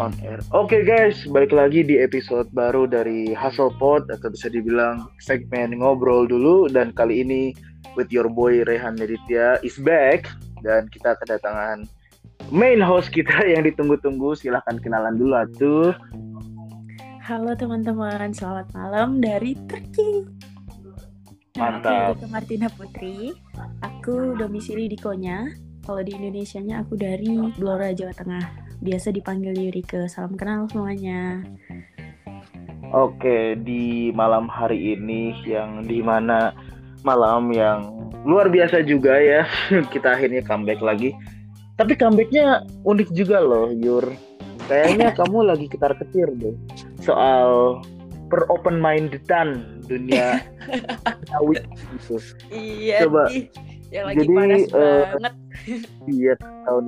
on air. Oke okay guys, balik lagi di episode baru dari Hasselpod atau bisa dibilang segmen ngobrol dulu dan kali ini with your boy Rehan Meditya is back dan kita kedatangan main host kita yang ditunggu-tunggu. Silahkan kenalan dulu atuh. Halo teman-teman, selamat malam dari Turki. Mantap. Aku Martina Putri. Aku domisili di Konya. Kalau di Indonesianya aku dari Blora, Jawa Tengah biasa dipanggil Yurike. Salam kenal semuanya. Oke, di malam hari ini yang di mana malam yang luar biasa juga ya, kita akhirnya comeback lagi. Tapi comebacknya unik juga loh, Yur. Kayaknya kamu lagi ketar-ketir deh soal per open mindedan dunia awit gitu. Iya, Coba. yang lagi Jadi, panas eh, banget. Iya, tahun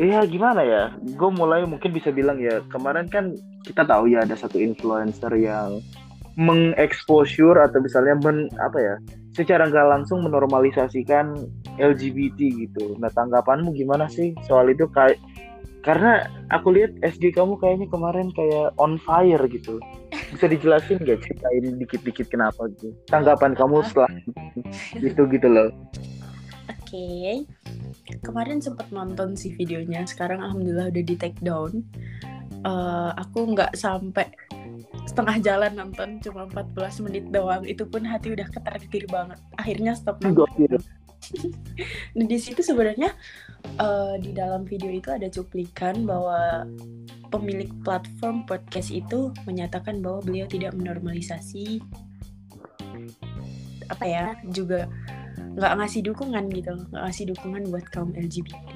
Iya gimana ya? Gue mulai mungkin bisa bilang ya kemarin kan kita tahu ya ada satu influencer yang mengeksposur atau misalnya men apa ya secara nggak langsung menormalisasikan LGBT gitu. Nah tanggapanmu gimana sih soal itu kayak karena aku lihat SG kamu kayaknya kemarin kayak on fire gitu. Bisa dijelasin gak ceritain dikit-dikit kenapa gitu? Tanggapan kamu setelah itu gitu loh. Oke. Kemarin sempat nonton sih videonya. Sekarang alhamdulillah udah di take down. Eh, aku nggak sampai setengah jalan nonton cuma 14 menit doang itu pun hati udah ketar-ketir banget akhirnya stop nonton. Nah, di situ sebenarnya eh, di dalam video itu ada cuplikan bahwa pemilik platform podcast itu menyatakan bahwa beliau tidak menormalisasi apa ya juga nggak ngasih dukungan gitu loh, nggak ngasih dukungan buat kaum LGBT.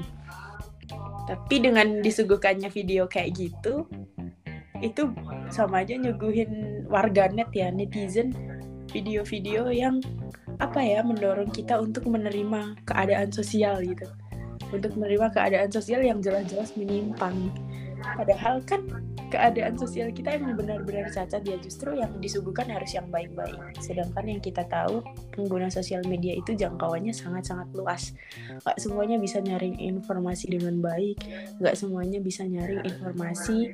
Tapi dengan disuguhkannya video kayak gitu, itu sama aja nyuguhin warganet ya netizen video-video yang apa ya mendorong kita untuk menerima keadaan sosial gitu. Untuk menerima keadaan sosial yang jelas-jelas menyimpang. Padahal kan keadaan sosial kita yang benar-benar cacat ya justru yang disuguhkan harus yang baik-baik. Sedangkan yang kita tahu pengguna sosial media itu jangkauannya sangat-sangat luas. Nggak semuanya bisa nyaring informasi dengan baik nggak semuanya bisa nyaring informasi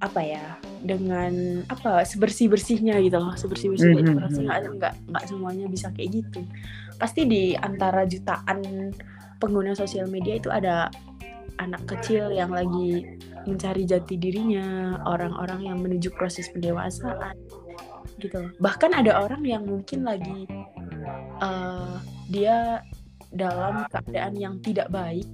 apa ya dengan apa sebersih bersihnya gitu loh sebersih bersihnya Mhm. informasi nggak nggak nggak semuanya bisa kayak gitu. Pasti di antara jutaan pengguna sosial media itu ada anak kecil yang lagi mencari jati dirinya orang-orang yang menuju proses pendewasaan gitu loh. bahkan ada orang yang mungkin lagi eh, dia dalam keadaan yang tidak baik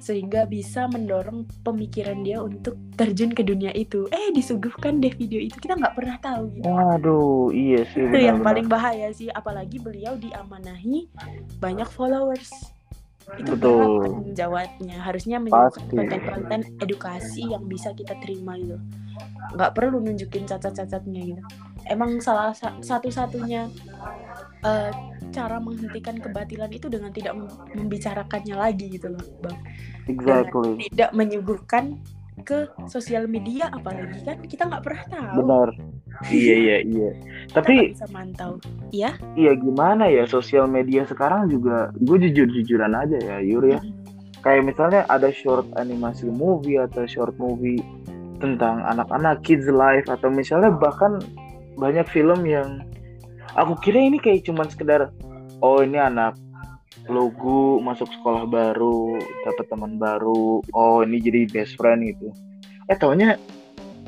sehingga bisa mendorong pemikiran dia untuk terjun ke dunia itu. Eh disuguhkan deh video itu kita nggak pernah tahu gitu. Waduh, iya sih. Itu yang paling bahaya sih, apalagi beliau diamanahi banyak followers. Itu Betul. berat tanggung jawabnya. Harusnya menunjukkan konten-konten edukasi yang bisa kita terima gitu. Nggak perlu nunjukin cacat-cacatnya gitu. Emang salah sa- satu-satunya eh, cara menghentikan kebatilan itu dengan tidak mem- membicarakannya lagi gitu loh, Bang Exactly. tidak menyuguhkan ke sosial media apalagi kan kita nggak pernah tahu Benar. Iya iya iya. Tapi bisa mantau iya iya gimana ya sosial media sekarang juga gue jujur jujuran aja ya Yur ya. Kayak misalnya ada short animasi movie atau short movie tentang anak-anak kids life atau misalnya bahkan banyak film yang aku kira ini kayak cuman sekedar oh ini anak logo masuk sekolah baru dapat teman baru oh ini jadi best friend gitu eh taunya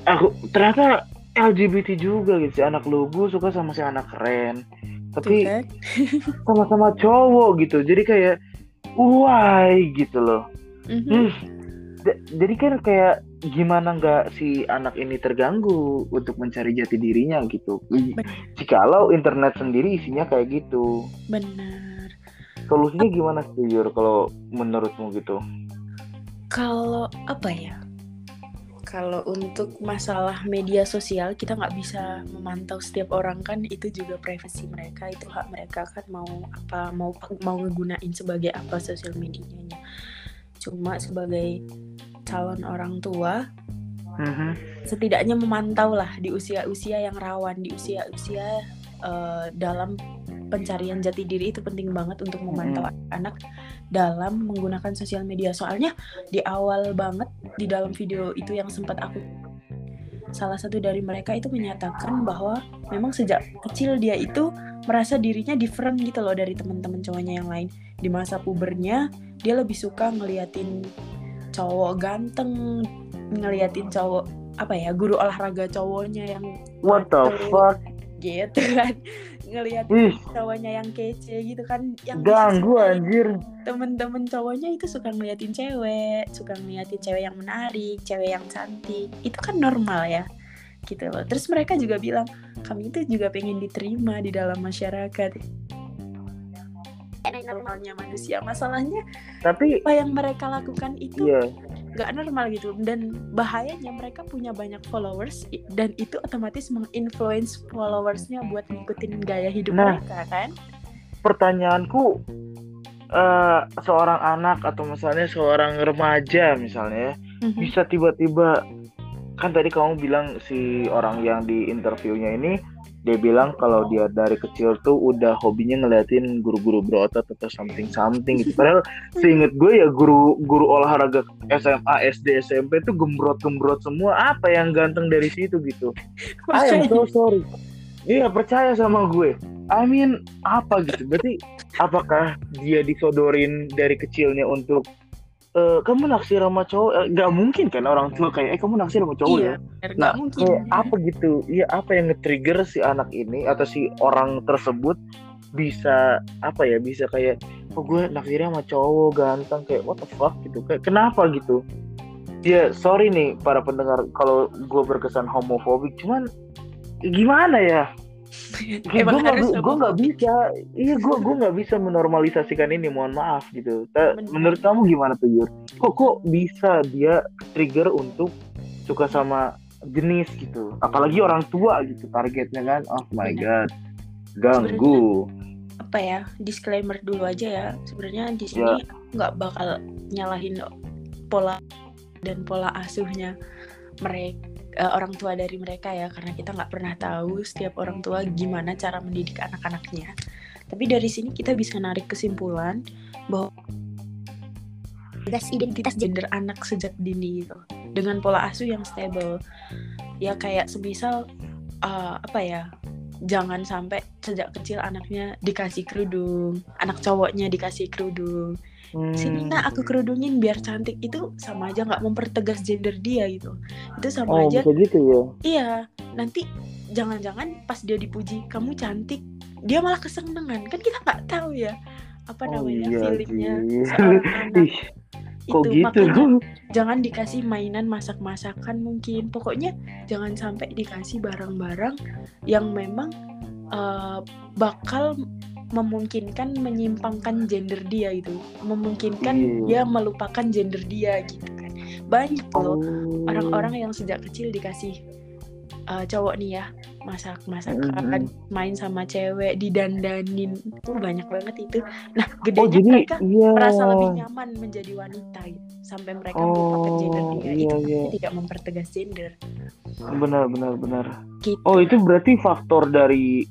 aku ternyata LGBT juga gitu si anak logo suka sama si anak keren. Tapi kan? sama-sama cowok gitu. Jadi kayak why? gitu loh. Mhm. Hmm. D- jadi kan kayak gimana nggak si anak ini terganggu untuk mencari jati dirinya gitu? Jikalau internet sendiri isinya kayak gitu. Benar. Solusinya gimana sih Yur kalau menurutmu gitu? Kalau apa ya kalau untuk masalah media sosial kita nggak bisa memantau setiap orang kan itu juga privasi mereka itu hak mereka kan mau apa mau mau ngegunain sebagai apa sosial medianya cuma sebagai calon orang tua Mhm. setidaknya memantau lah di usia-usia yang rawan di usia-usia eh, dalam pencarian jati diri itu penting banget untuk memantau anak dalam menggunakan sosial media. Soalnya di awal banget di dalam video itu yang sempat aku salah satu dari mereka itu menyatakan bahwa memang sejak kecil dia itu merasa dirinya different gitu loh dari teman-teman cowoknya yang lain. Di masa pubernya dia lebih suka ngeliatin cowok ganteng, ngeliatin cowok apa ya guru olahraga cowoknya yang What the fuck? gitu kan ngeliatin cowoknya yang kece gitu kan yang ganggu anjir. Temen-temen cowoknya itu suka ngeliatin cewek suka ngeliatin cewek yang menarik cewek yang cantik. Itu kan normal ya gitu loh. Terus mereka juga bilang kami itu juga pengen diterima di dalam masyarakat. Normalnya manusia. Masalahnya tapi apa yang mereka lakukan itu iya nggak normal gitu dan bahayanya mereka punya banyak followers dan itu otomatis menginfluence followersnya buat ngikutin gaya hidup Nah. mereka kan pertanyaanku eh, seorang anak atau misalnya seorang remaja misalnya ya, Mhm. bisa tiba-tiba kan tadi kamu bilang si orang yang di interviewnya ini dia bilang kalau dia dari kecil tuh udah hobinya ngeliatin guru-guru berotot atau something something gitu. Padahal seinget gue ya guru guru olahraga SMA, SD, SMP tuh gembrot-gembrot semua. Apa yang ganteng dari situ gitu? I am so sorry. Iya percaya sama gue. I mean apa gitu? Berarti apakah dia disodorin dari kecilnya untuk eh, kamu naksir sama cowok? Eh, Gak mungkin kan orang tua kayak eh kamu naksir sama cowok iya ya? Nah, nggak mungkin kayak apa gitu? Iya, apa yang nge-trigger si anak ini atau si orang tersebut bisa apa ya? Bisa kayak oh gue naksirnya sama cowok ganteng kayak what the fuck gitu. Kayak kenapa gitu? Ya, sorry nih para pendengar kalau gue berkesan homofobik, cuman gimana ya? Emang gue harus gue nggak bisa, iya gue gue nggak bisa menormalisasikan ini. Mohon maaf gitu. Ta- Bener. menurut kamu gimana tuh Yur? Kok kok bisa dia trigger untuk suka sama jenis gitu? Apalagi orang tua gitu targetnya kan? Oh my Bener. god, ganggu. apa ya disclaimer dulu aja ya sebenarnya di sini nggak bakal nyalahin pola dan pola asuhnya mereka orang tua dari mereka ya karena kita nggak pernah tahu setiap orang tua gimana cara mendidik anak-anaknya. Tapi dari sini kita bisa narik kesimpulan bahwa identitas identitas gender anak sejak dini gitu dengan pola asuh yang stable. Ya kayak semisal uh, apa ya jangan sampai sejak kecil anaknya dikasih kerudung anak cowoknya dikasih kerudung Hmm. sini nak aku kerudungin biar cantik itu sama aja nggak mempertegas gender dia gitu itu sama Oh aja bisa gitu ya? iya nanti jangan-jangan pas dia dipuji kamu cantik dia malah kesenangan kan kita nggak tahu ya apa Oh namanya iya, feelingnya Ji. seorang anak Ih, kok itu gitu? makanya jangan dikasih mainan masak-masakan mungkin pokoknya jangan sampai dikasih barang-barang yang memang eh, bakal memungkinkan menyimpangkan gender dia itu memungkinkan Iya. dia melupakan gender dia gitu kan banyak loh Oh. orang-orang yang sejak kecil dikasih eh, cowok nih ya masak masakan Mm-mm. main sama cewek didandanin tuh banyak banget itu nah Oh gedenya jadi mereka iya. merasa lebih nyaman menjadi wanita gitu sampai mereka melupakan Oh, gender dia iya, itu pasti tidak mempertegas gender Benar benar benar. gitu Oh itu berarti faktor dari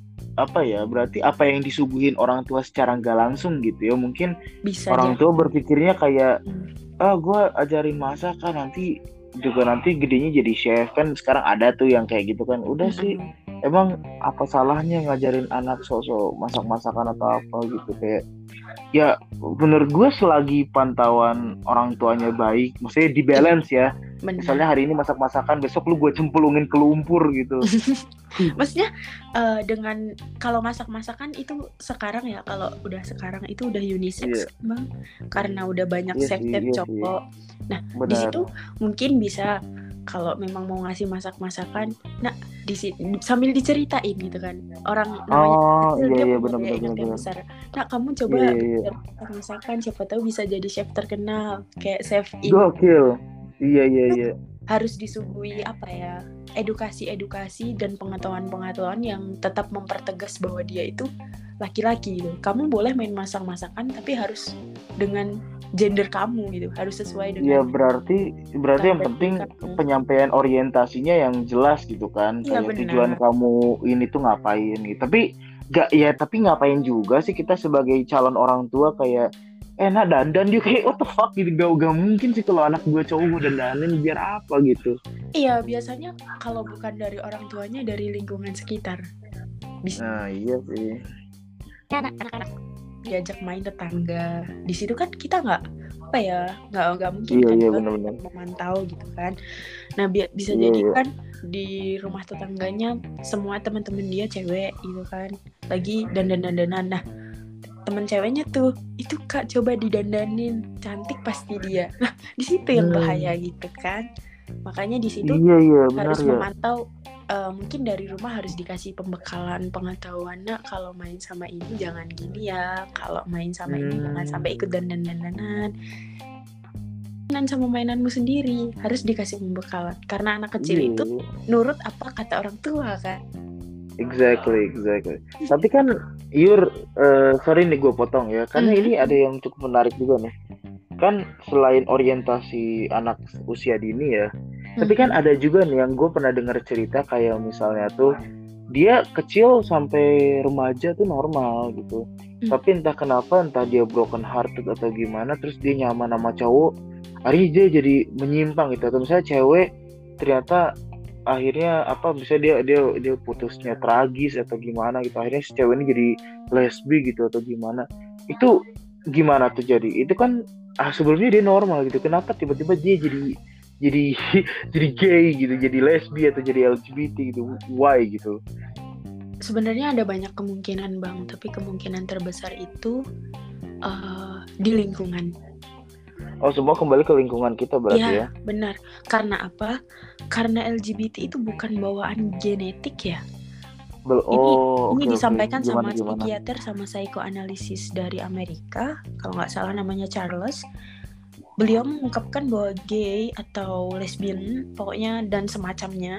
apa ya? Berarti apa yang disuguhin orang tua secara nggak langsung gitu ya? Mungkin bisa orang aja tua berpikirnya kayak Hmm. ah gue ajarin masak kan nanti juga nanti gedenya jadi chef kan sekarang ada tuh yang kayak gitu kan udah sih Mm-mm. Emang apa salahnya ngajarin anak sosok masak masakan atau apa gitu kayak ya menurut gue selagi pantauan orang tuanya baik maksudnya di balance ya. Benar. misalnya hari ini masak masakan besok lu gue cemplungin ke lumpur gitu. Maksudnya eh, dengan kalau masak masakan itu sekarang ya kalau udah sekarang itu udah unisex bang karena udah banyak chef iya sih. cowok nah di situ mungkin bisa kalau memang mau ngasih masak masakan nah di situ sambil diceritain gitu kan orang namanya oh kecil iya iya ingat benar yang benar besar. Nah, kamu coba Iya, iya, iya. masakan, siapa tahu bisa jadi chef terkenal kayak chef ini. gokil iya iya iya Harus disuguhi apa ya? Edukasi-edukasi dan pengetahuan-pengetahuan yang tetap mempertegas bahwa dia itu laki-laki gitu. Kamu boleh main masak-masakan tapi harus dengan gender kamu gitu. Harus sesuai Ya dengan berarti berarti yang penting tingkatnya. penyampaian orientasinya yang jelas gitu kan. Iya, Kayak tujuan kamu ini tuh ngapain gitu. Tapi gak ya tapi ngapain juga sih kita sebagai calon orang tua kayak enak dandan dia kayak what the fuck gitu gak, gak mungkin sih kalau anak gue cowok gue dandanin biar apa gitu iya biasanya kalau bukan dari orang tuanya dari lingkungan sekitar bisa nah iya sih anak-anak diajak main tetangga. Di situ kan kita nggak apa ya nggak nggak mungkin iya, kan iya, bener -bener. memantau gitu kan. Nah bi bisa iya, jadi iya. kan di rumah tetangganya semua teman-teman dia cewek gitu kan. Lagi dandan dandanan nah teman ceweknya tuh itu kak coba didandanin. Cantik pasti dia. Nah di situ yang hmm. bahaya gitu kan makanya di situ iya, iya, harus ya. memantau uh, mungkin dari rumah harus dikasih pembekalan pengetahuan nak kalau main sama ini jangan gini ya kalau main sama hmm. ini jangan sampai ikut dandan dandanan mainan sama mainanmu sendiri harus dikasih pembekalan karena anak kecil yeah. itu nurut apa kata orang tua kan exactly exactly tapi kan Yur uh, sorry nih gue potong ya karena hmm. ini ada yang cukup menarik juga nih kan selain orientasi anak usia dini ya tapi kan ada juga nih yang gue pernah dengar cerita kayak misalnya tuh dia kecil sampai remaja tuh normal gitu. Hmm. Tapi entah kenapa entah dia broken hearted atau gimana terus dia nyaman sama cowok, hari dia jadi menyimpang gitu. Atau misalnya cewek ternyata akhirnya apa bisa dia dia dia putusnya tragis atau gimana gitu. Akhirnya si cewek ini jadi lesbi gitu atau gimana. Itu gimana tuh jadi? Itu kan ah sebelumnya dia normal gitu. Kenapa tiba-tiba dia jadi jadi jadi gay gitu jadi lesbi atau jadi LGBT gitu? Why gitu? Sebenarnya ada banyak kemungkinan bang. Tapi kemungkinan terbesar itu uh, di lingkungan. Oh semua kembali ke lingkungan kita berarti ya, ya? benar. Karena apa? Karena LGBT itu bukan bawaan genetik ya Bel oh, ini, okay, disampaikan okay. Gimana, sama psikiater sama psikoanalisis dari Amerika. Kalau nggak salah namanya Charles. Beliau mengungkapkan bahwa gay atau lesbian pokoknya dan semacamnya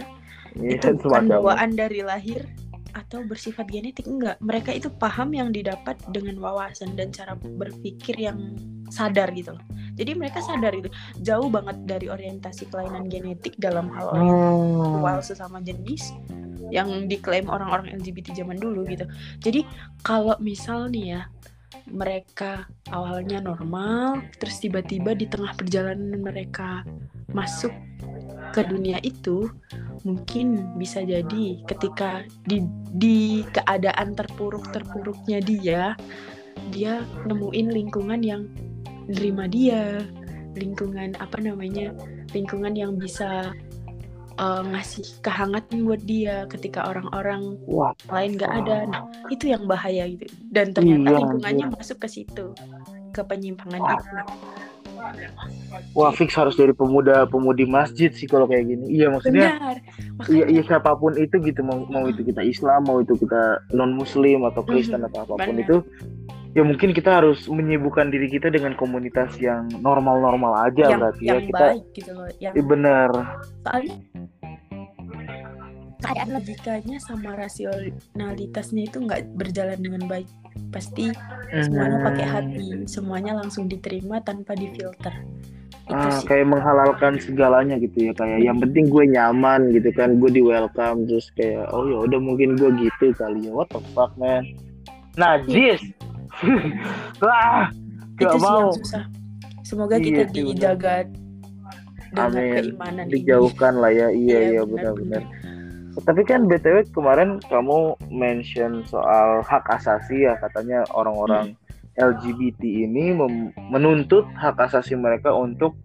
yeah, itu bukan bawaan dari lahir atau bersifat genetik enggak. Mereka itu paham yang didapat dengan wawasan dan cara berpikir yang sadar gitu loh jadi mereka sadar itu jauh banget dari orientasi kelainan genetik dalam hal seksual oh. sesama jenis yang diklaim orang-orang LGBT zaman dulu gitu jadi kalau misal nih ya mereka awalnya normal, terus tiba-tiba di tengah perjalanan mereka masuk ke dunia itu, mungkin bisa jadi ketika di di keadaan terpuruk-terpuruknya dia, dia nemuin lingkungan yang nerima dia, lingkungan apa namanya, lingkungan yang bisa uh, ngasih kehangatan buat dia ketika orang-orang lain gak ada. Nah, itu yang bahaya gitu. Dan ternyata iya, lingkungannya iya. masuk ke situ, ke penyimpangan Wah. itu. Wah, fix harus dari pemuda-pemudi masjid sih kalau kayak gini. Iya, maksudnya. Benar. Iya, iya siapa pun itu gitu mau mau itu kita Islam, mau itu kita non Muslim atau Kristen mm -hmm. atau apa pun Benar. itu ya mungkin kita harus menyibukkan diri kita dengan komunitas yang normal-normal aja yang, berarti yang ya kita baik gitu loh yang ya benar. Soalnya kayak logikanya sama rasionalitasnya itu nggak berjalan dengan baik. Pasti semuanya pakai hati semuanya langsung diterima tanpa difilter. Itu ah, sih. kayak menghalalkan segalanya gitu ya kayak yang penting gue nyaman gitu kan gue di welcome terus kayak oh ya udah mungkin gue gitu kali ya. What the fuck man? Najis Wah, itu sih yang susah. Semoga iya, kita dijaga dengan Amin. keimanan Dijauhkan ini. lah ya. Iya iya, iya benar-benar. Tapi kan BTW kemarin kamu mention soal hak asasi ya katanya orang-orang hmm. LGBT ini menuntut hak asasi mereka untuk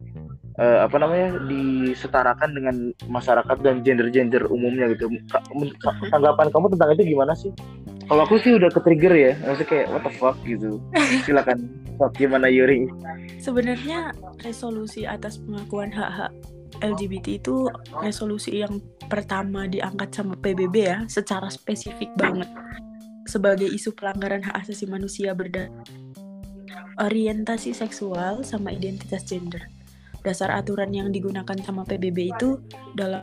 uh, apa namanya disetarakan dengan masyarakat dan gender-gender umumnya gitu. Hmm. Tanggapan kamu tentang itu gimana sih? Kalau aku sih udah ke trigger ya, maksudnya kayak what the fuck gitu. Silakan, fuck gimana Yuri? Sebenarnya resolusi atas pengakuan hak-hak LGBT itu resolusi yang pertama diangkat sama PBB ya, secara spesifik banget sebagai isu pelanggaran hak asasi manusia berdasar orientasi seksual sama identitas gender. Dasar aturan yang digunakan sama PBB itu dalam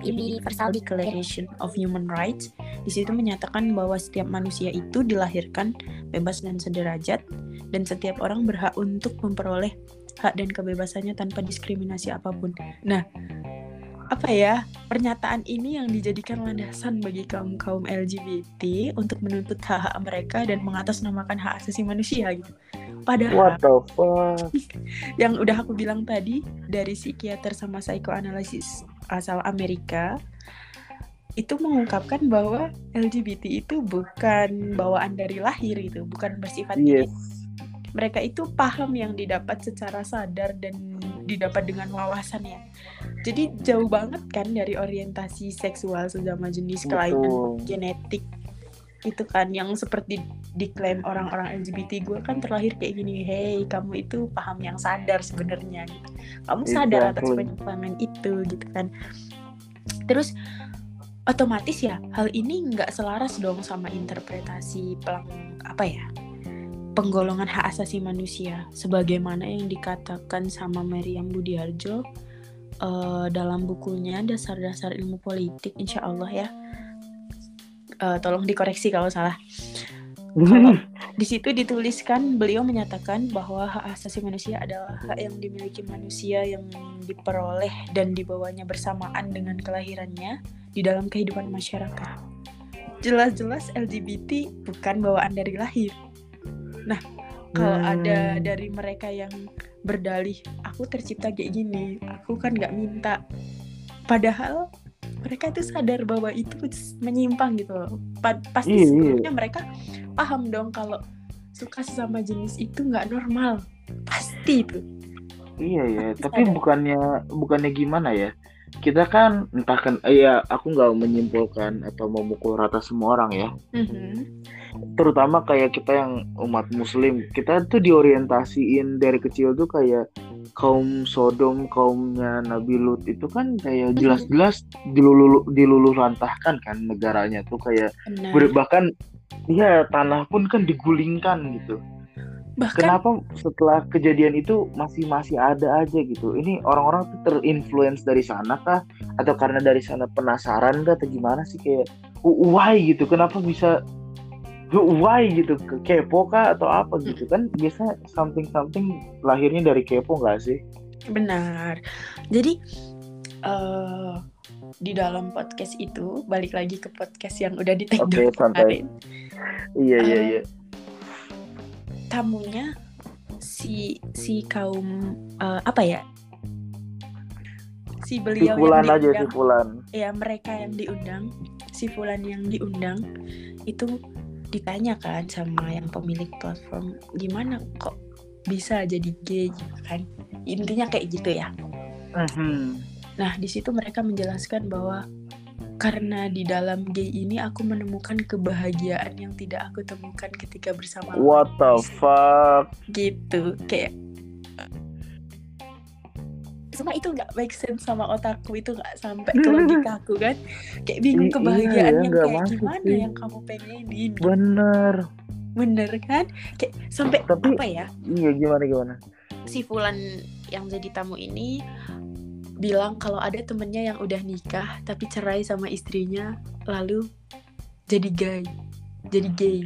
Universal Declaration of Human Rights di situ menyatakan bahwa setiap manusia itu dilahirkan bebas dan sederajat dan setiap orang berhak untuk memperoleh hak dan kebebasannya tanpa diskriminasi apa pun. Nah, apa ya pernyataan ini yang dijadikan landasan bagi kaum kaum LGBT untuk menuntut hak hak mereka dan mengatasnamakan hak asasi manusia gitu. Padahal What the fuck? yang udah aku bilang tadi dari psikiater sama psikoanalisis asal Amerika itu mengungkapkan bahwa LGBT itu bukan bawaan dari lahir itu, bukan bersifat Yes. mereka itu paham yang didapat secara sadar dan didapat dengan wawasannya. Jadi jauh banget kan dari orientasi seksual sesama jenis kelainan genetik itu kan yang seperti diklaim orang-orang LGBT gue kan terlahir kayak gini, hey kamu itu paham yang sadar sebenarnya, gitu. kamu sadar atas Exactly. penyimpangan itu gitu kan. Terus otomatis ya hal ini nggak selaras dong sama interpretasi pelang apa ya penggolongan hak asasi manusia. Sebagaimana yang dikatakan sama Meriam Budiarjo eh, dalam bukunya dasar-dasar ilmu politik insya Allah ya. Eh, tolong dikoreksi kalau salah Kalau- di situ dituliskan beliau menyatakan bahwa hak asasi manusia adalah hak yang dimiliki manusia yang diperoleh dan dibawanya bersamaan dengan kelahirannya di dalam kehidupan masyarakat. Jelas-jelas LGBT bukan bawaan dari lahir. Nah, kalau Hmm. ada dari mereka yang berdalih, aku tercipta kayak gini, aku kan nggak minta. Padahal mereka itu sadar bahwa itu menyimpang gitu loh. Pa- pasti Iya, iya. sebelumnya mereka paham dong kalau suka sesama jenis itu nggak normal. Pasti itu. Iya ya, Pasti tapi ada. bukannya bukannya gimana ya? Kita kan entah kan, eh, ya aku nggak menyimpulkan atau memukul rata semua orang ya. Mhm. Terutama kayak kita yang umat Muslim, kita tuh diorientasiin dari kecil tuh kayak kaum Sodom, kaumnya Nabi Lut itu kan kayak jelas-jelas dilulu diluluh lantahkan kan negaranya tuh kayak Benar. bahkan ya tanah pun kan digulingkan gitu. Bahkan Kenapa setelah kejadian itu masih masih ada aja gitu? Ini orang-orang tuh terinfluence dari sana kah? Atau karena dari sana penasaran kah? Atau gimana sih kayak "W- why gitu? Kenapa bisa why gitu? Ke- Kepo kah atau apa gitu kan? Biasa something something lahirnya dari kepo nggak sih? benar. Jadi eh di dalam podcast itu balik lagi ke podcast yang udah di take Oke down kemarin. Iya iya Eh, iya. tamunya si si kaum eh, apa ya si Si beliau Fulan yang aja si diundang Fulan. ya mereka yang diundang si Fulan yang diundang itu ditanya kan sama yang pemilik platform gimana kok bisa jadi gay gitu kan intinya kayak gitu ya Mhm. nah di situ mereka menjelaskan bahwa karena di dalam gay ini aku menemukan kebahagiaan yang tidak aku temukan ketika bersama What the fuck? gitu kayak semua itu nggak make sense sama otakku itu nggak sampai ke logikaku kan kayak bingung kebahagiaan iya ya, yang kayak gimana sih. yang kamu pengenin Bener. bener kan kayak sampai Tapi- apa ya Iya gimana gimana? si Fulan yang jadi tamu ini bilang kalau ada temennya yang udah nikah tapi cerai sama istrinya lalu jadi gay jadi gay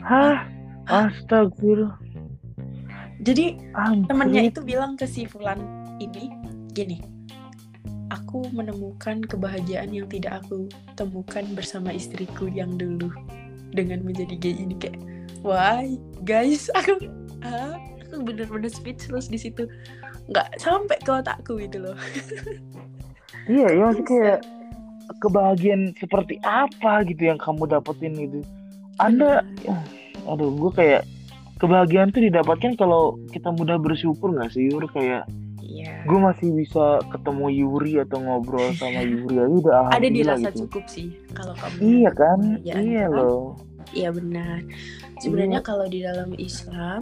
Hah? Astagfirullah. jadi Anjir. temennya itu bilang ke si Fulan ini gini. Aku menemukan kebahagiaan yang tidak aku temukan bersama istriku yang dulu dengan menjadi gay ini kayak why guys? Aku ah, aku bener-bener speechless di situ. Nggak sampai ke otakku itu loh. Iya, ya maksudnya kayak kebahagiaan seperti apa gitu yang kamu dapetin gitu. Anda, ya, aduh, gue kayak kebahagiaan tuh didapatkan kalau kita mudah bersyukur nggak sih, Yur? Kayak Iya. gue masih bisa ketemu Yuri atau ngobrol sama Yuri aja udah ada dirasa gitu. cukup sih kalau kamu Iya kan? kebahagiaan, Iya kan? loh. Iya benar. Sebenarnya Iya. kalau di dalam Islam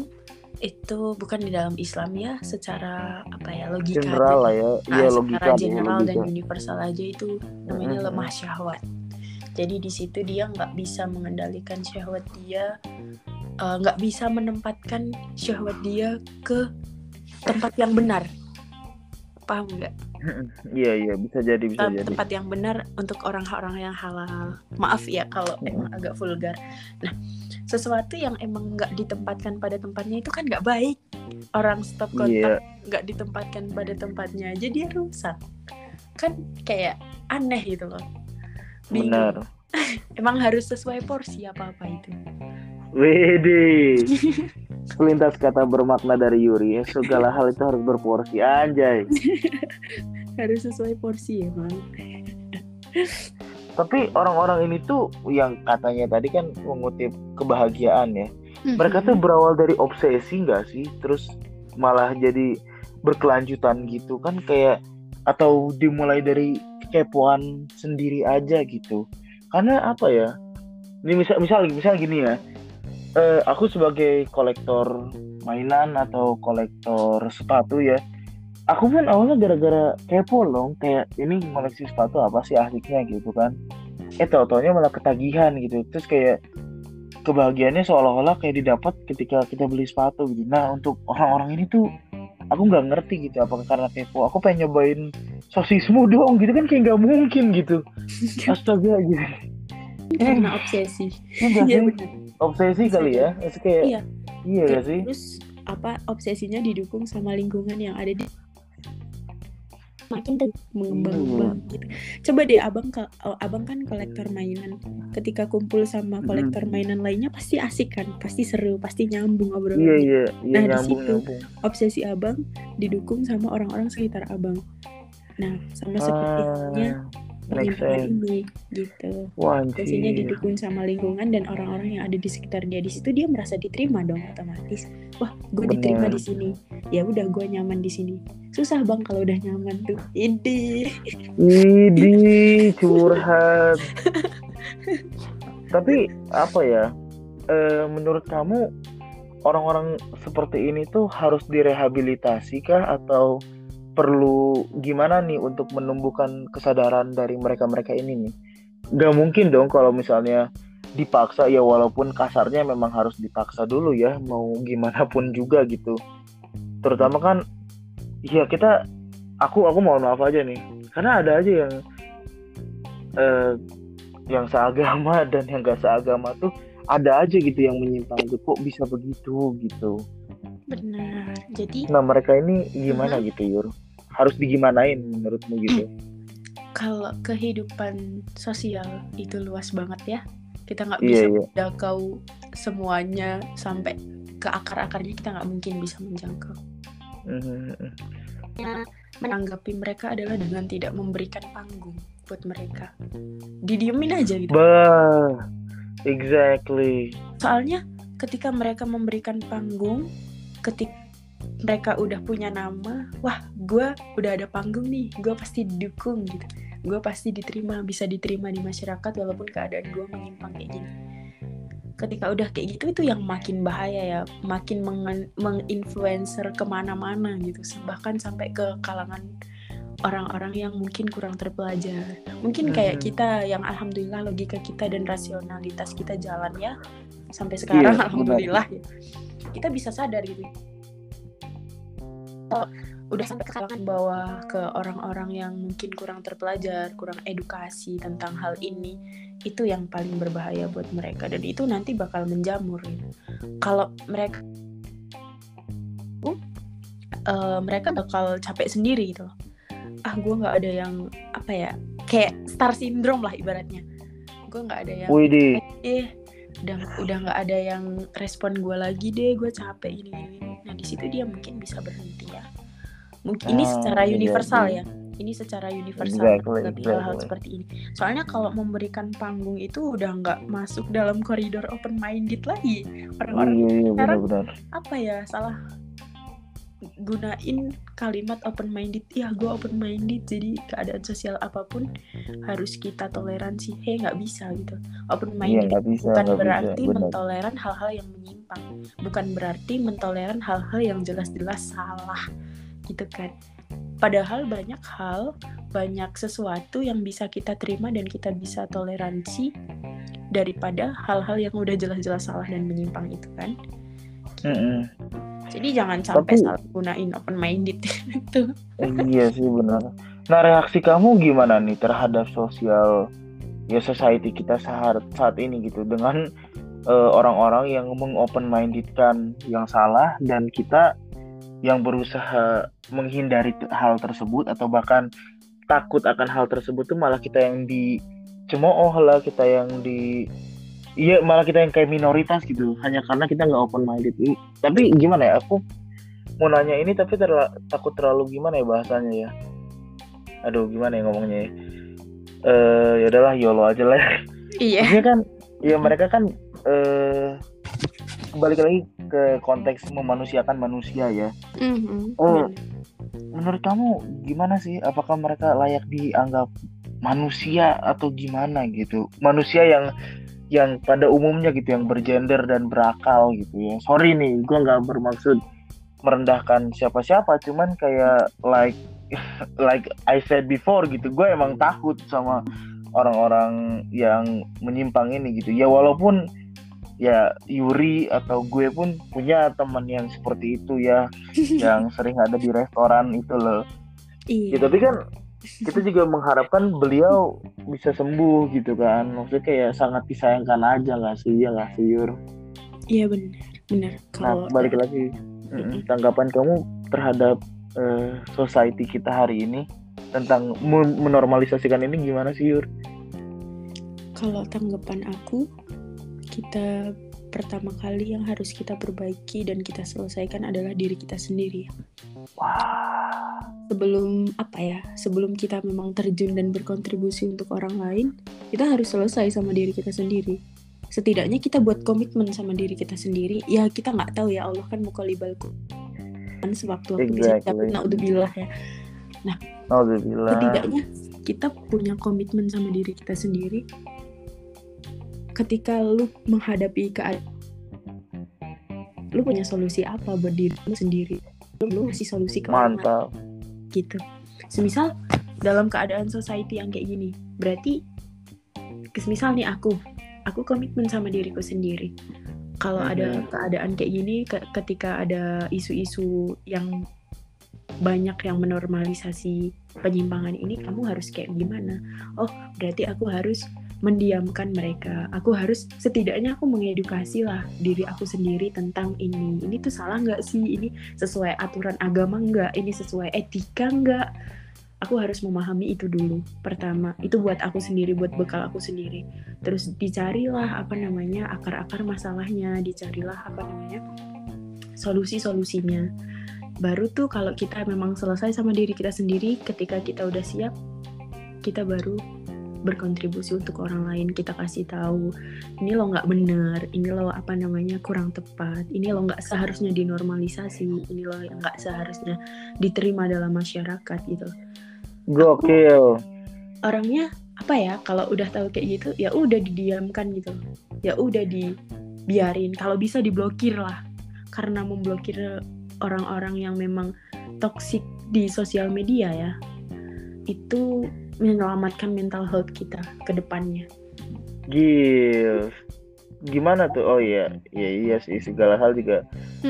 itu bukan di dalam Islam ya, secara apa ya logika General lah ya. Nah, Iya logika secara general dan logika. universal aja itu namanya Mm-mm. lemah syahwat. Jadi di situ dia nggak bisa mengendalikan syahwat dia, eh, nggak bisa menempatkan syahwat dia ke tempat yang benar. Paham nggak? Iya iya bisa jadi bisa Tem- jadi. tempat yang benar untuk orang-orang yang halal. Maaf ya kalau emang agak vulgar. Nah, sesuatu yang emang nggak ditempatkan pada tempatnya itu kan nggak baik. Orang stop kontak Iya. nggak ditempatkan pada tempatnya aja dia rusak. kan kayak aneh gitu loh Bingung. benar emang harus sesuai porsi apa apa itu Wede Selintas kata bermakna dari Yuri ya, Segala hal itu harus berporsi Anjay. Harus sesuai porsi emang Tapi orang-orang ini tuh Yang katanya tadi kan Mengutip kebahagiaan ya. Mereka tuh berawal dari obsesi nggak sih? Terus malah jadi Berkelanjutan gitu kan Kayak Atau dimulai dari Kepoan sendiri aja gitu. Karena apa ya? Ini misal, misal, misal gini ya eh, aku sebagai kolektor mainan atau kolektor sepatu ya aku pun awalnya gara-gara kepo loh kayak ini koleksi sepatu apa sih asiknya gitu kan. Eh tau taunya malah ketagihan gitu. Terus kayak kebahagiaannya seolah-olah kayak didapat ketika kita beli sepatu gitu. Nah untuk orang-orang ini tuh aku nggak ngerti gitu apakah karena kepo. Aku pengen nyobain sosismu dong gitu kan kayak nggak mungkin gitu. Astaga gitu. Karena obsesi nggak Obsesi kali ya itu kayak Iya. iya gak sih terus apa obsesinya didukung sama lingkungan yang ada di makin mengembang gitu. Coba deh abang ke oh, abang kan kolektor mainan. Ketika kumpul sama Hmm. kolektor mainan lainnya pasti asik kan, pasti seru, pasti nyambung obrolan. iya iya iya Nah, di nyambung situ. nyambung Obsesi abang didukung sama orang-orang sekitar abang. Nah, sama seperti halnya ah make sense ini gitu. anjir didukung sama lingkungan dan orang-orang yang ada di sekitar dia. Di situ dia merasa diterima dong otomatis. Wah, gue diterima di sini. Ya udah gue nyaman di sini. Susah bang kalau udah nyaman tuh. Ini. Widih, curhat. Tapi apa ya? eh, menurut kamu orang-orang seperti ini tuh harus direhabilitasi kah atau perlu gimana nih untuk menumbuhkan kesadaran dari mereka-mereka ini nih? Gak mungkin dong kalau misalnya dipaksa ya walaupun kasarnya memang harus dipaksa dulu ya mau gimana pun juga gitu. Terutama kan ya kita aku aku mohon maaf aja nih karena ada aja yang eh, yang seagama dan yang gak seagama tuh ada aja gitu yang menyimpang tuh kok bisa begitu gitu Benar. Jadi nah mereka ini gimana gitu Yur harus digimanain menurutmu gitu kalau kehidupan sosial itu luas banget ya. Kita nggak Iya, bisa iya. menjangkau semuanya sampai ke akar-akarnya kita nggak mungkin bisa menjangkau. Mhm. Menanggapi mereka adalah dengan tidak memberikan panggung buat mereka. Didiemin aja gitu. bah exactly Soalnya ketika mereka memberikan panggung, ketika mereka udah punya nama, wah gue udah ada panggung nih, gue pasti didukung gitu. Gue pasti diterima, bisa diterima di masyarakat walaupun keadaan gue menyimpang kayak gini. Ketika udah kayak gitu itu yang makin bahaya ya, makin menginfluencer ke mana-mana gitu, bahkan sampai ke kalangan orang-orang yang mungkin kurang terpelajar. Mungkin kayak Mhm. kita yang alhamdulillah logika kita dan rasionalitas kita jalan ya sampai sekarang Iya, benar. alhamdulillah ya. Kita bisa sadar gitu. Kalau udah sampai ke kalangan bawah ke orang-orang yang mungkin kurang terpelajar, kurang edukasi tentang hal ini, itu yang paling berbahaya buat mereka dan itu nanti bakal menjamur gitu. Kalau mereka eh, mereka bakal capek sendiri gitu loh. Ah, gue nggak ada yang apa ya, kayak star syndrome lah ibaratnya. Gue nggak ada yang Widih eh udah udah nggak ada yang respon gue lagi deh gue capek ini nah di situ dia mungkin bisa berhenti ya. Mungkin ini Ah, secara iya, universal iya. ya. Ini secara universal Exactly, lebih hal-hal seperti ini. Soalnya kalau memberikan panggung itu udah nggak masuk dalam koridor open minded lagi. Orang-orang iya iya sekarang apa ya salah gunain kalimat open minded ya gue open minded jadi keadaan sosial apa pun harus kita toleransi. Hei nggak bisa gitu. Open iya minded nggak bisa bukan bisa. berarti benar. mentoleran hal-hal yang menyimpang. Bukan berarti mentoleran hal-hal yang jelas-jelas salah gitu kan. Padahal banyak hal banyak sesuatu yang bisa kita terima dan kita bisa toleransi daripada hal-hal yang udah jelas-jelas salah dan menyimpang itu kan. Jadi jangan sampai Tapi- salah gunain open minded itu iya sih benar. Nah reaksi kamu gimana nih terhadap sosial ya society kita saat saat ini gitu? Dengan eh, orang-orang yang mengopen mindedkan yang salah dan kita yang berusaha menghindari hal tersebut atau bahkan takut akan hal tersebut tuh malah kita yang dicemooh lah kita yang di iya malah kita yang kayak minoritas gitu. Hanya karena kita nggak open minded tapi gimana ya aku mau nanya ini tapi terla takut terlalu gimana ya bahasanya ya? Aduh gimana ya ngomongnya ya? Uh, ya udahlah yolo aja lah iya. Maksudnya kan ya mereka kan eh balik lagi ke konteks memanusiakan manusia ya. Mhm, Oh. bener. menurut kamu gimana sih? Apakah mereka layak dianggap manusia atau gimana gitu? Manusia yang yang pada umumnya gitu yang bergender dan berakal gitu ya. Sorry nih gue nggak bermaksud merendahkan siapa-siapa cuman kayak like like I said before gitu gue emang takut sama orang-orang yang menyimpang ini gitu. Ya walaupun ya Yuri atau gue pun punya teman yang seperti itu ya yang sering ada di restoran itu loh. Iya. Ya tapi kan kita juga mengharapkan beliau bisa sembuh gitu kan. Maksudnya kayak sangat disayangkan aja nggak sih ya nggak sih Yur iya benar benar. Nah kalau balik lagi mm, tanggapan kamu terhadap eh, society kita hari ini tentang men- menormalisasikan ini gimana sih Yur? kalau tanggapan aku kita pertama kali yang harus kita perbaiki dan kita selesaikan adalah diri kita sendiri. Wah, sebelum apa ya sebelum kita memang terjun dan berkontribusi untuk orang lain kita harus selesai sama diri kita sendiri. Setidaknya kita buat komitmen sama diri kita sendiri. Ya kita nggak tahu ya Allah kan mukolibalku kan sewaktu-waktu bisa Exactly. dapet naudzubillah ya. Alhamdulillah. setidaknya kita punya komitmen sama diri kita sendiri. Ketika lu menghadapi keadaan lu punya solusi apa buat diri lu sendiri lu ngasih solusi ke orang Mantap. gitu. Semisal dalam keadaan society yang kayak gini, berarti semisal nih aku, aku komitmen sama diriku sendiri. Kalau ada Mhm. keadaan kayak gini, ke- ketika ada isu-isu yang banyak yang menormalisasi penyimpangan ini, kamu harus kayak gimana? Oh, berarti aku harus mendiamkan mereka. Aku harus setidaknya aku mengedukasi lah diri aku sendiri tentang ini. Ini tuh salah nggak sih? Ini sesuai aturan agama nggak? Ini sesuai etika nggak? Aku harus memahami itu dulu. Pertama, itu buat aku sendiri, buat bekal aku sendiri. Terus dicarilah apa namanya akar-akar masalahnya, dicarilah apa namanya solusi-solusinya. Baru tuh kalau kita memang selesai sama diri kita sendiri, ketika kita udah siap, kita baru berkontribusi untuk orang lain kita kasih tahu ini lo nggak bener ini lo apa namanya kurang tepat ini lo nggak seharusnya dinormalisasi ini lo nggak seharusnya diterima dalam masyarakat gitu. Gokil. orangnya apa ya kalau udah tahu kayak gitu ya udah didiamkan gitu. Ya udah dibiarin kalau bisa diblokir lah. Karena memblokir orang-orang yang memang toksik di sosial media ya itu menyelamatkan mental health kita ke depannya Gil. Gimana tuh? Oh iya, iya iya sih segala hal juga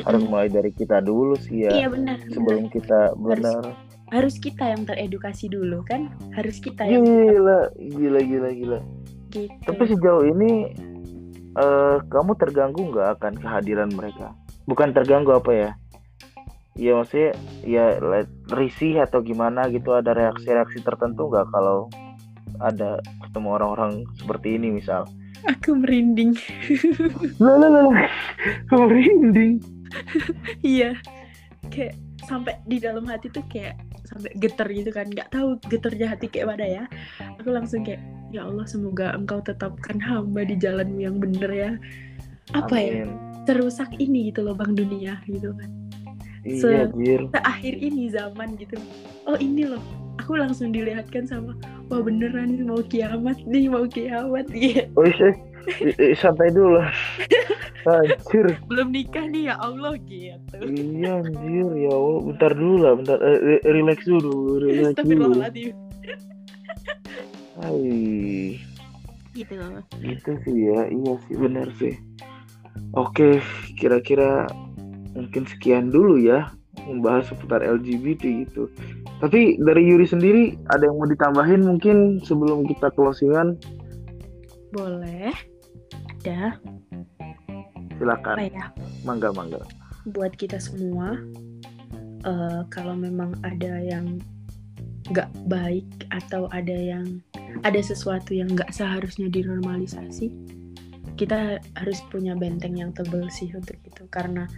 harus Mm-mm. mulai dari kita dulu sih ya. iya benar Sebelum kita benar. harus kita yang teredukasi dulu kan harus kita yang Gila, gila, gila, gila. gitu Tapi sejauh ini eh kamu terganggu nggak akan kehadiran mereka? Bukan terganggu apa ya? Ya maksudnya ya like, risih atau gimana gitu ada reaksi-reaksi tertentu nggak kalau ada ketemu orang-orang seperti ini misal? aku merinding Lah lah lah, lah. merinding. iya kayak sampai di dalam hati tuh kayak sampai geter gitu kan nggak tahu geternya hati kayak mana ya aku langsung kayak ya Allah semoga engkau tetapkan hamba di jalanmu yang bener ya apa ya Amin. terusak ini gitu loh bang dunia gitu kan Iya, Jir. terakhir ini zaman gitu oh ini loh aku langsung dilihatkan sama wah beneran nih mau kiamat nih mau kiamat gitu Oh iya, eh, santai dulu. Anjir. belum nikah nih ya Allah gitu Iya anjir ya Allah. Bentar dulu lah, bentar. Eh, re- relax dulu, relax dulu. Hai. gitu Gitu sih ya, iya sih benar sih. Oke, kira-kira mungkin sekian dulu ya membahas seputar LGBT gitu. Tapi dari Yuri sendiri ada yang mau ditambahin mungkin sebelum kita closingan boleh ada silakan. apa ya Mangga mangga. buat kita semua eh, kalau memang ada yang nggak baik atau ada yang ada sesuatu yang nggak seharusnya dinormalisasi kita harus punya benteng yang tebal sih untuk itu karena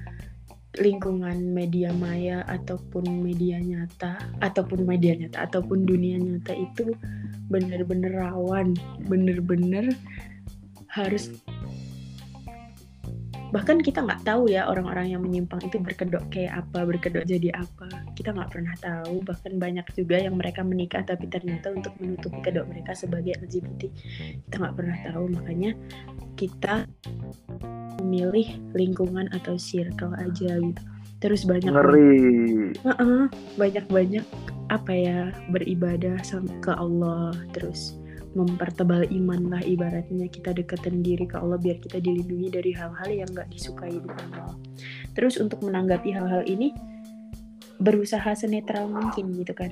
lingkungan media maya ataupun media nyata ataupun media nyata ataupun dunia nyata itu bener-bener rawan bener-bener harus bahkan kita nggak tahu ya orang-orang yang menyimpang itu berkedok kayak apa berkedok jadi apa. Kita nggak pernah tahu. Bahkan banyak juga yang mereka menikah tapi ternyata untuk menutupi kedok mereka sebagai LGBT kita nggak pernah tahu. Makanya kita memilih lingkungan atau circle aja gitu. Terus banyak ngeri. Uh-uh, banyak-banyak apa ya beribadah ke Allah. Terus mempertebal iman lah ibaratnya. Kita deketin diri ke Allah biar kita dilindungi dari hal-hal yang nggak disukai di Allah terus untuk menanggapi hal-hal ini berusaha senetral mungkin gitu kan.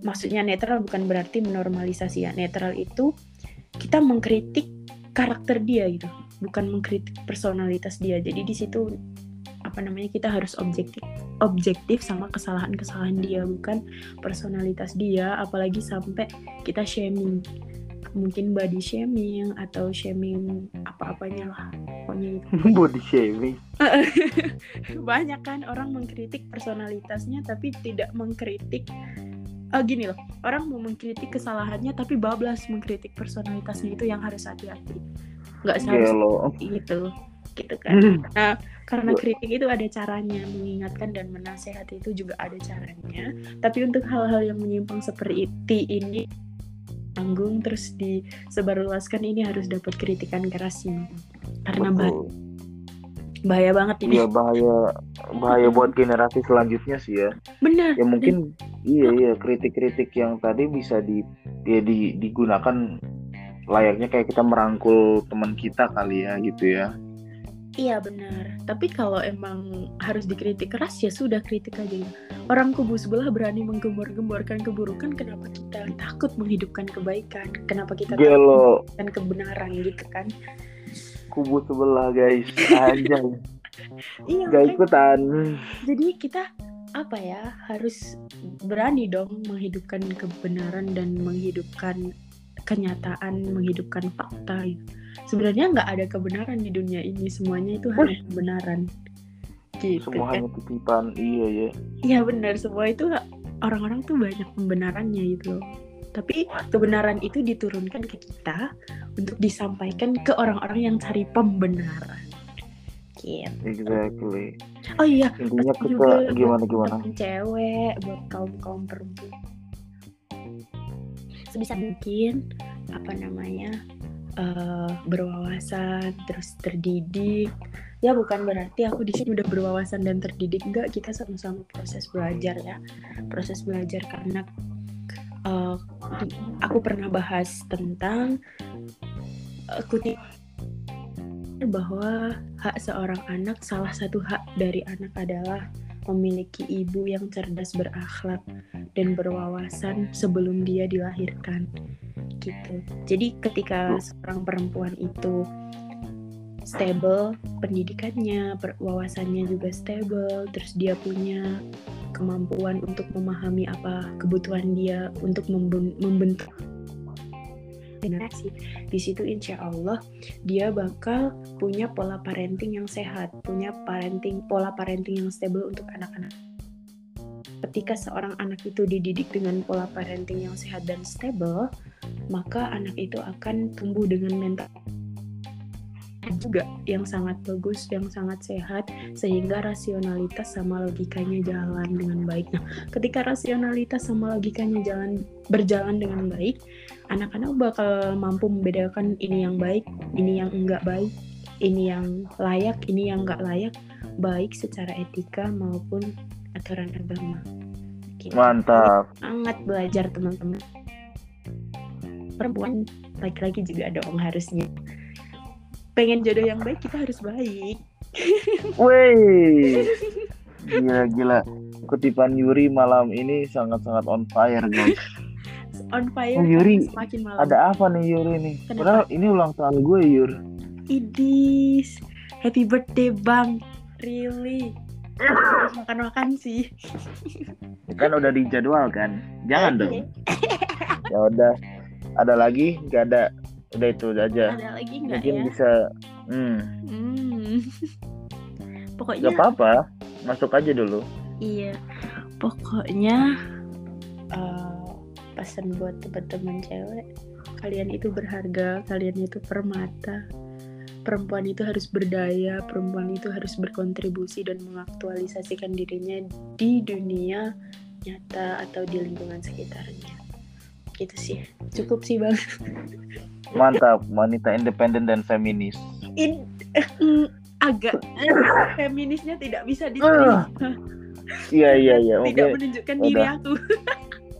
Maksudnya netral bukan berarti menormalisasi ya. Netral itu kita mengkritik karakter dia gitu. Bukan mengkritik personalitas dia. Jadi di situ apa namanya kita harus objektif objektif sama kesalahan-kesalahan dia bukan personalitas dia apalagi sampai kita shaming. Mungkin body shaming atau shaming apa-apanya lah pokoknya itu. Body shaming? Banyak kan orang mengkritik personalitasnya tapi tidak mengkritik uh, gini loh orang mau mengkritik kesalahannya tapi bablas mengkritik personalitasnya itu yang harus hati-hati. Nggak seharusnya itu gitu kan. Nah karena kritik itu ada caranya mengingatkan dan menasehati itu juga ada caranya. Tapi untuk hal-hal yang menyimpang seperti ini tanggung terus disebarluaskan ini harus dapat kritikan keras sih karena bahaya, bahaya banget ini. Ya bahaya bahaya buat generasi selanjutnya sih ya. Benar. Ya mungkin iya iya kritik-kritik yang tadi bisa di ya di, digunakan layaknya kayak kita merangkul teman kita kali ya gitu ya Iya benar, tapi kalau emang harus dikritik keras ya sudah kritik aja. Orang kubu sebelah berani menggembor-gemborkan keburukan, kenapa kita takut menghidupkan kebaikan? Kenapa kita Gelo. takut menghidupkan kebenaran gitu kan? Kubu sebelah guys, aja. iya, Gak ikutan. Jadi kita apa ya harus berani dong menghidupkan kebenaran dan menghidupkan kenyataan, menghidupkan fakta. Gitu sebenarnya nggak ada kebenaran di dunia ini. Semuanya itu hanya kebenaran. Gitu semua hanya titipan. Iya ya iya benar. Semua itu orang-orang tuh banyak pembenarannya gitu loh. Tapi kebenaran itu diturunkan ke kita untuk disampaikan ke orang-orang yang cari pembenaran. Gitu. Exactly. Oh iya, intinya kita gimana gimana? Cewek buat kaum kaum perempuan. Sebisa mungkin apa namanya uh, berwawasan terus terdidik. Ya bukan berarti aku di sini udah berwawasan dan terdidik. Enggak kita sama-sama proses belajar ya. Proses belajar karena uh, aku pernah bahas tentang uh, bahwa hak seorang anak salah satu hak dari anak adalah memiliki ibu yang cerdas berakhlak dan berwawasan sebelum dia dilahirkan gitu. Jadi ketika seorang perempuan itu stable pendidikannya, wawasannya juga stable, terus dia punya kemampuan untuk memahami apa kebutuhan dia untuk membentuk generasi. Di situ insya Allah dia bakal punya pola parenting yang sehat, punya parenting pola parenting yang stable untuk anak-anak ketika seorang anak itu dididik dengan pola parenting yang sehat dan stable, maka anak itu akan tumbuh dengan mental juga yang sangat bagus, yang sangat sehat, sehingga rasionalitas sama logikanya jalan dengan baik. Nah, ketika rasionalitas sama logikanya jalan berjalan dengan baik, anak-anak bakal mampu membedakan ini yang baik, ini yang enggak baik, ini yang layak, ini yang enggak layak, baik secara etika maupun aturan agama. Gitu. Mantap. Sangat belajar teman-teman. Perempuan laki-laki juga dong harusnya. Pengen jodoh yang baik kita harus baik. Wih. Gila gila. Kutipan Yuri malam ini sangat-sangat on fire guys. on fire. Oh, Yuri. Semakin malam. Ada apa nih Yuri nih? Kenapa? Padahal ini ulang tahun gue Yur. Idis. Happy birthday Bang. Really harus makan-makan sih. kan udah dijadwalkan jangan Oke. dong ya udah ada lagi nggak ada udah itu aja Ada lagi nggak mungkin ya? bisa hmm Hmm. Pokoknya nggak apa-apa masuk aja dulu iya. Pokoknya eh, pesan buat teman-teman cewek, kalian itu berharga, kalian itu permata. Perempuan itu harus berdaya, perempuan itu harus berkontribusi dan mengaktualisasikan dirinya di dunia nyata atau di lingkungan sekitarnya. Gitu sih. Cukup sih, Bang. mantap wanita independen dan feminis In, mm, agak feminisnya tidak bisa diterima. iya iya iya tidak oke menunjukkan diri Udah. aku.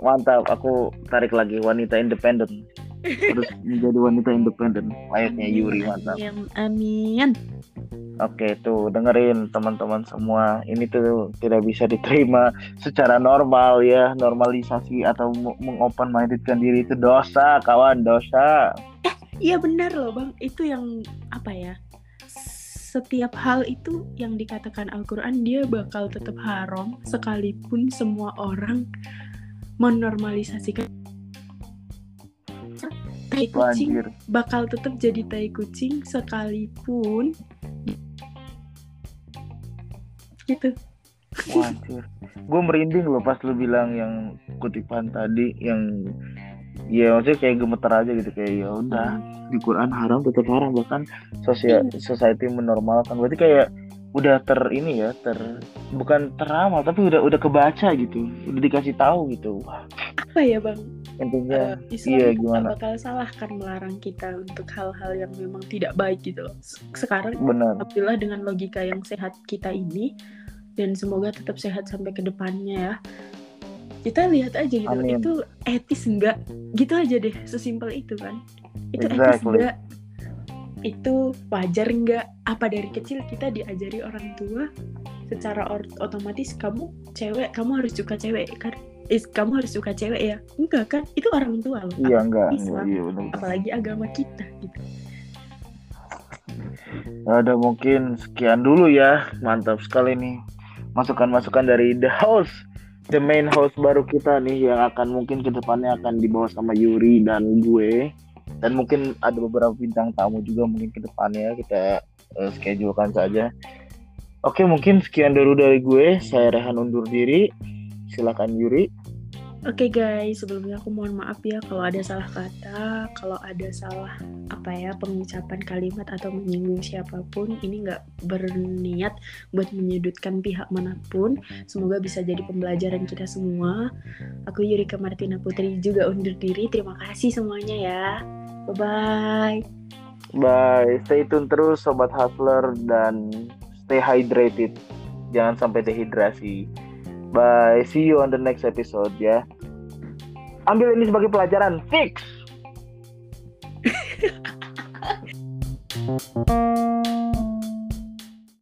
mantap aku tarik lagi wanita independen terus menjadi wanita independen layaknya Yuri mantap Amin. Oke tuh dengerin teman-teman semua ini tuh tidak bisa diterima secara normal ya normalisasi atau mengopen mindedkan diri itu dosa kawan dosa Iya benar loh bang. Itu yang apa ya? Setiap hal itu yang dikatakan Al-Quran dia bakal tetap haram sekalipun semua orang menormalisasikan tai kucing Anjir bakal tetap jadi tai kucing sekalipun gitu. Anjir. Gue merinding loh pas lu bilang yang kutipan tadi yang ya maksudnya kayak gemeter aja gitu kayak ya udah di Quran haram tetap haram bahkan sosial society menormalkan. Berarti kayak udah ter ini ya ter bukan teramal tapi udah udah kebaca gitu udah dikasih tahu gitu. Wah. Apa ya bang? Intinya Islam iya, gimana? bakal salah kan melarang kita untuk hal-hal yang memang tidak baik gitu loh. Se- Sekarang benar. alhamdulillah dengan logika yang sehat kita ini dan semoga tetap sehat sampai ke depannya ya. Kita lihat aja gitu Amin. itu etis enggak? Gitu aja deh, sesimpel itu kan. Itu etis Exactly. enggak? Itu wajar enggak? Apa dari kecil kita diajari orang tua secara otomatis kamu cewek, kamu harus suka cewek kan? Is, kamu harus suka cewek ya? Enggak kan? Itu orang tua loh. iya enggak Islam. iya benar Apalagi agama kita gitu. Udah mungkin sekian dulu ya mantap sekali nih masukan-masukan dari the host the main host baru kita nih yang akan mungkin ke depannya akan dibawa sama Yuri dan gue. Dan mungkin ada beberapa bintang tamu juga mungkin ke depannya kita eh, schedulekan saja. Oke mungkin sekian dulu dari gue. Saya Rehan undur diri. Silakan Yuri Oke guys, sebelumnya aku mohon maaf ya kalau ada salah kata, kalau ada salah apa ya pengucapan kalimat atau menyinggung siapa pun. Ini nggak berniat buat menyudutkan pihak mana pun. Semoga bisa jadi pembelajaran kita semua. Aku Yurika Martina Putri juga undur diri. Terima kasih semuanya ya. Bye bye. bye stay tune terus sobat hustler dan stay hydrated jangan sampai dehidrasi bye. See you on the next episode ya. Ambil ini sebagai pelajaran. Fix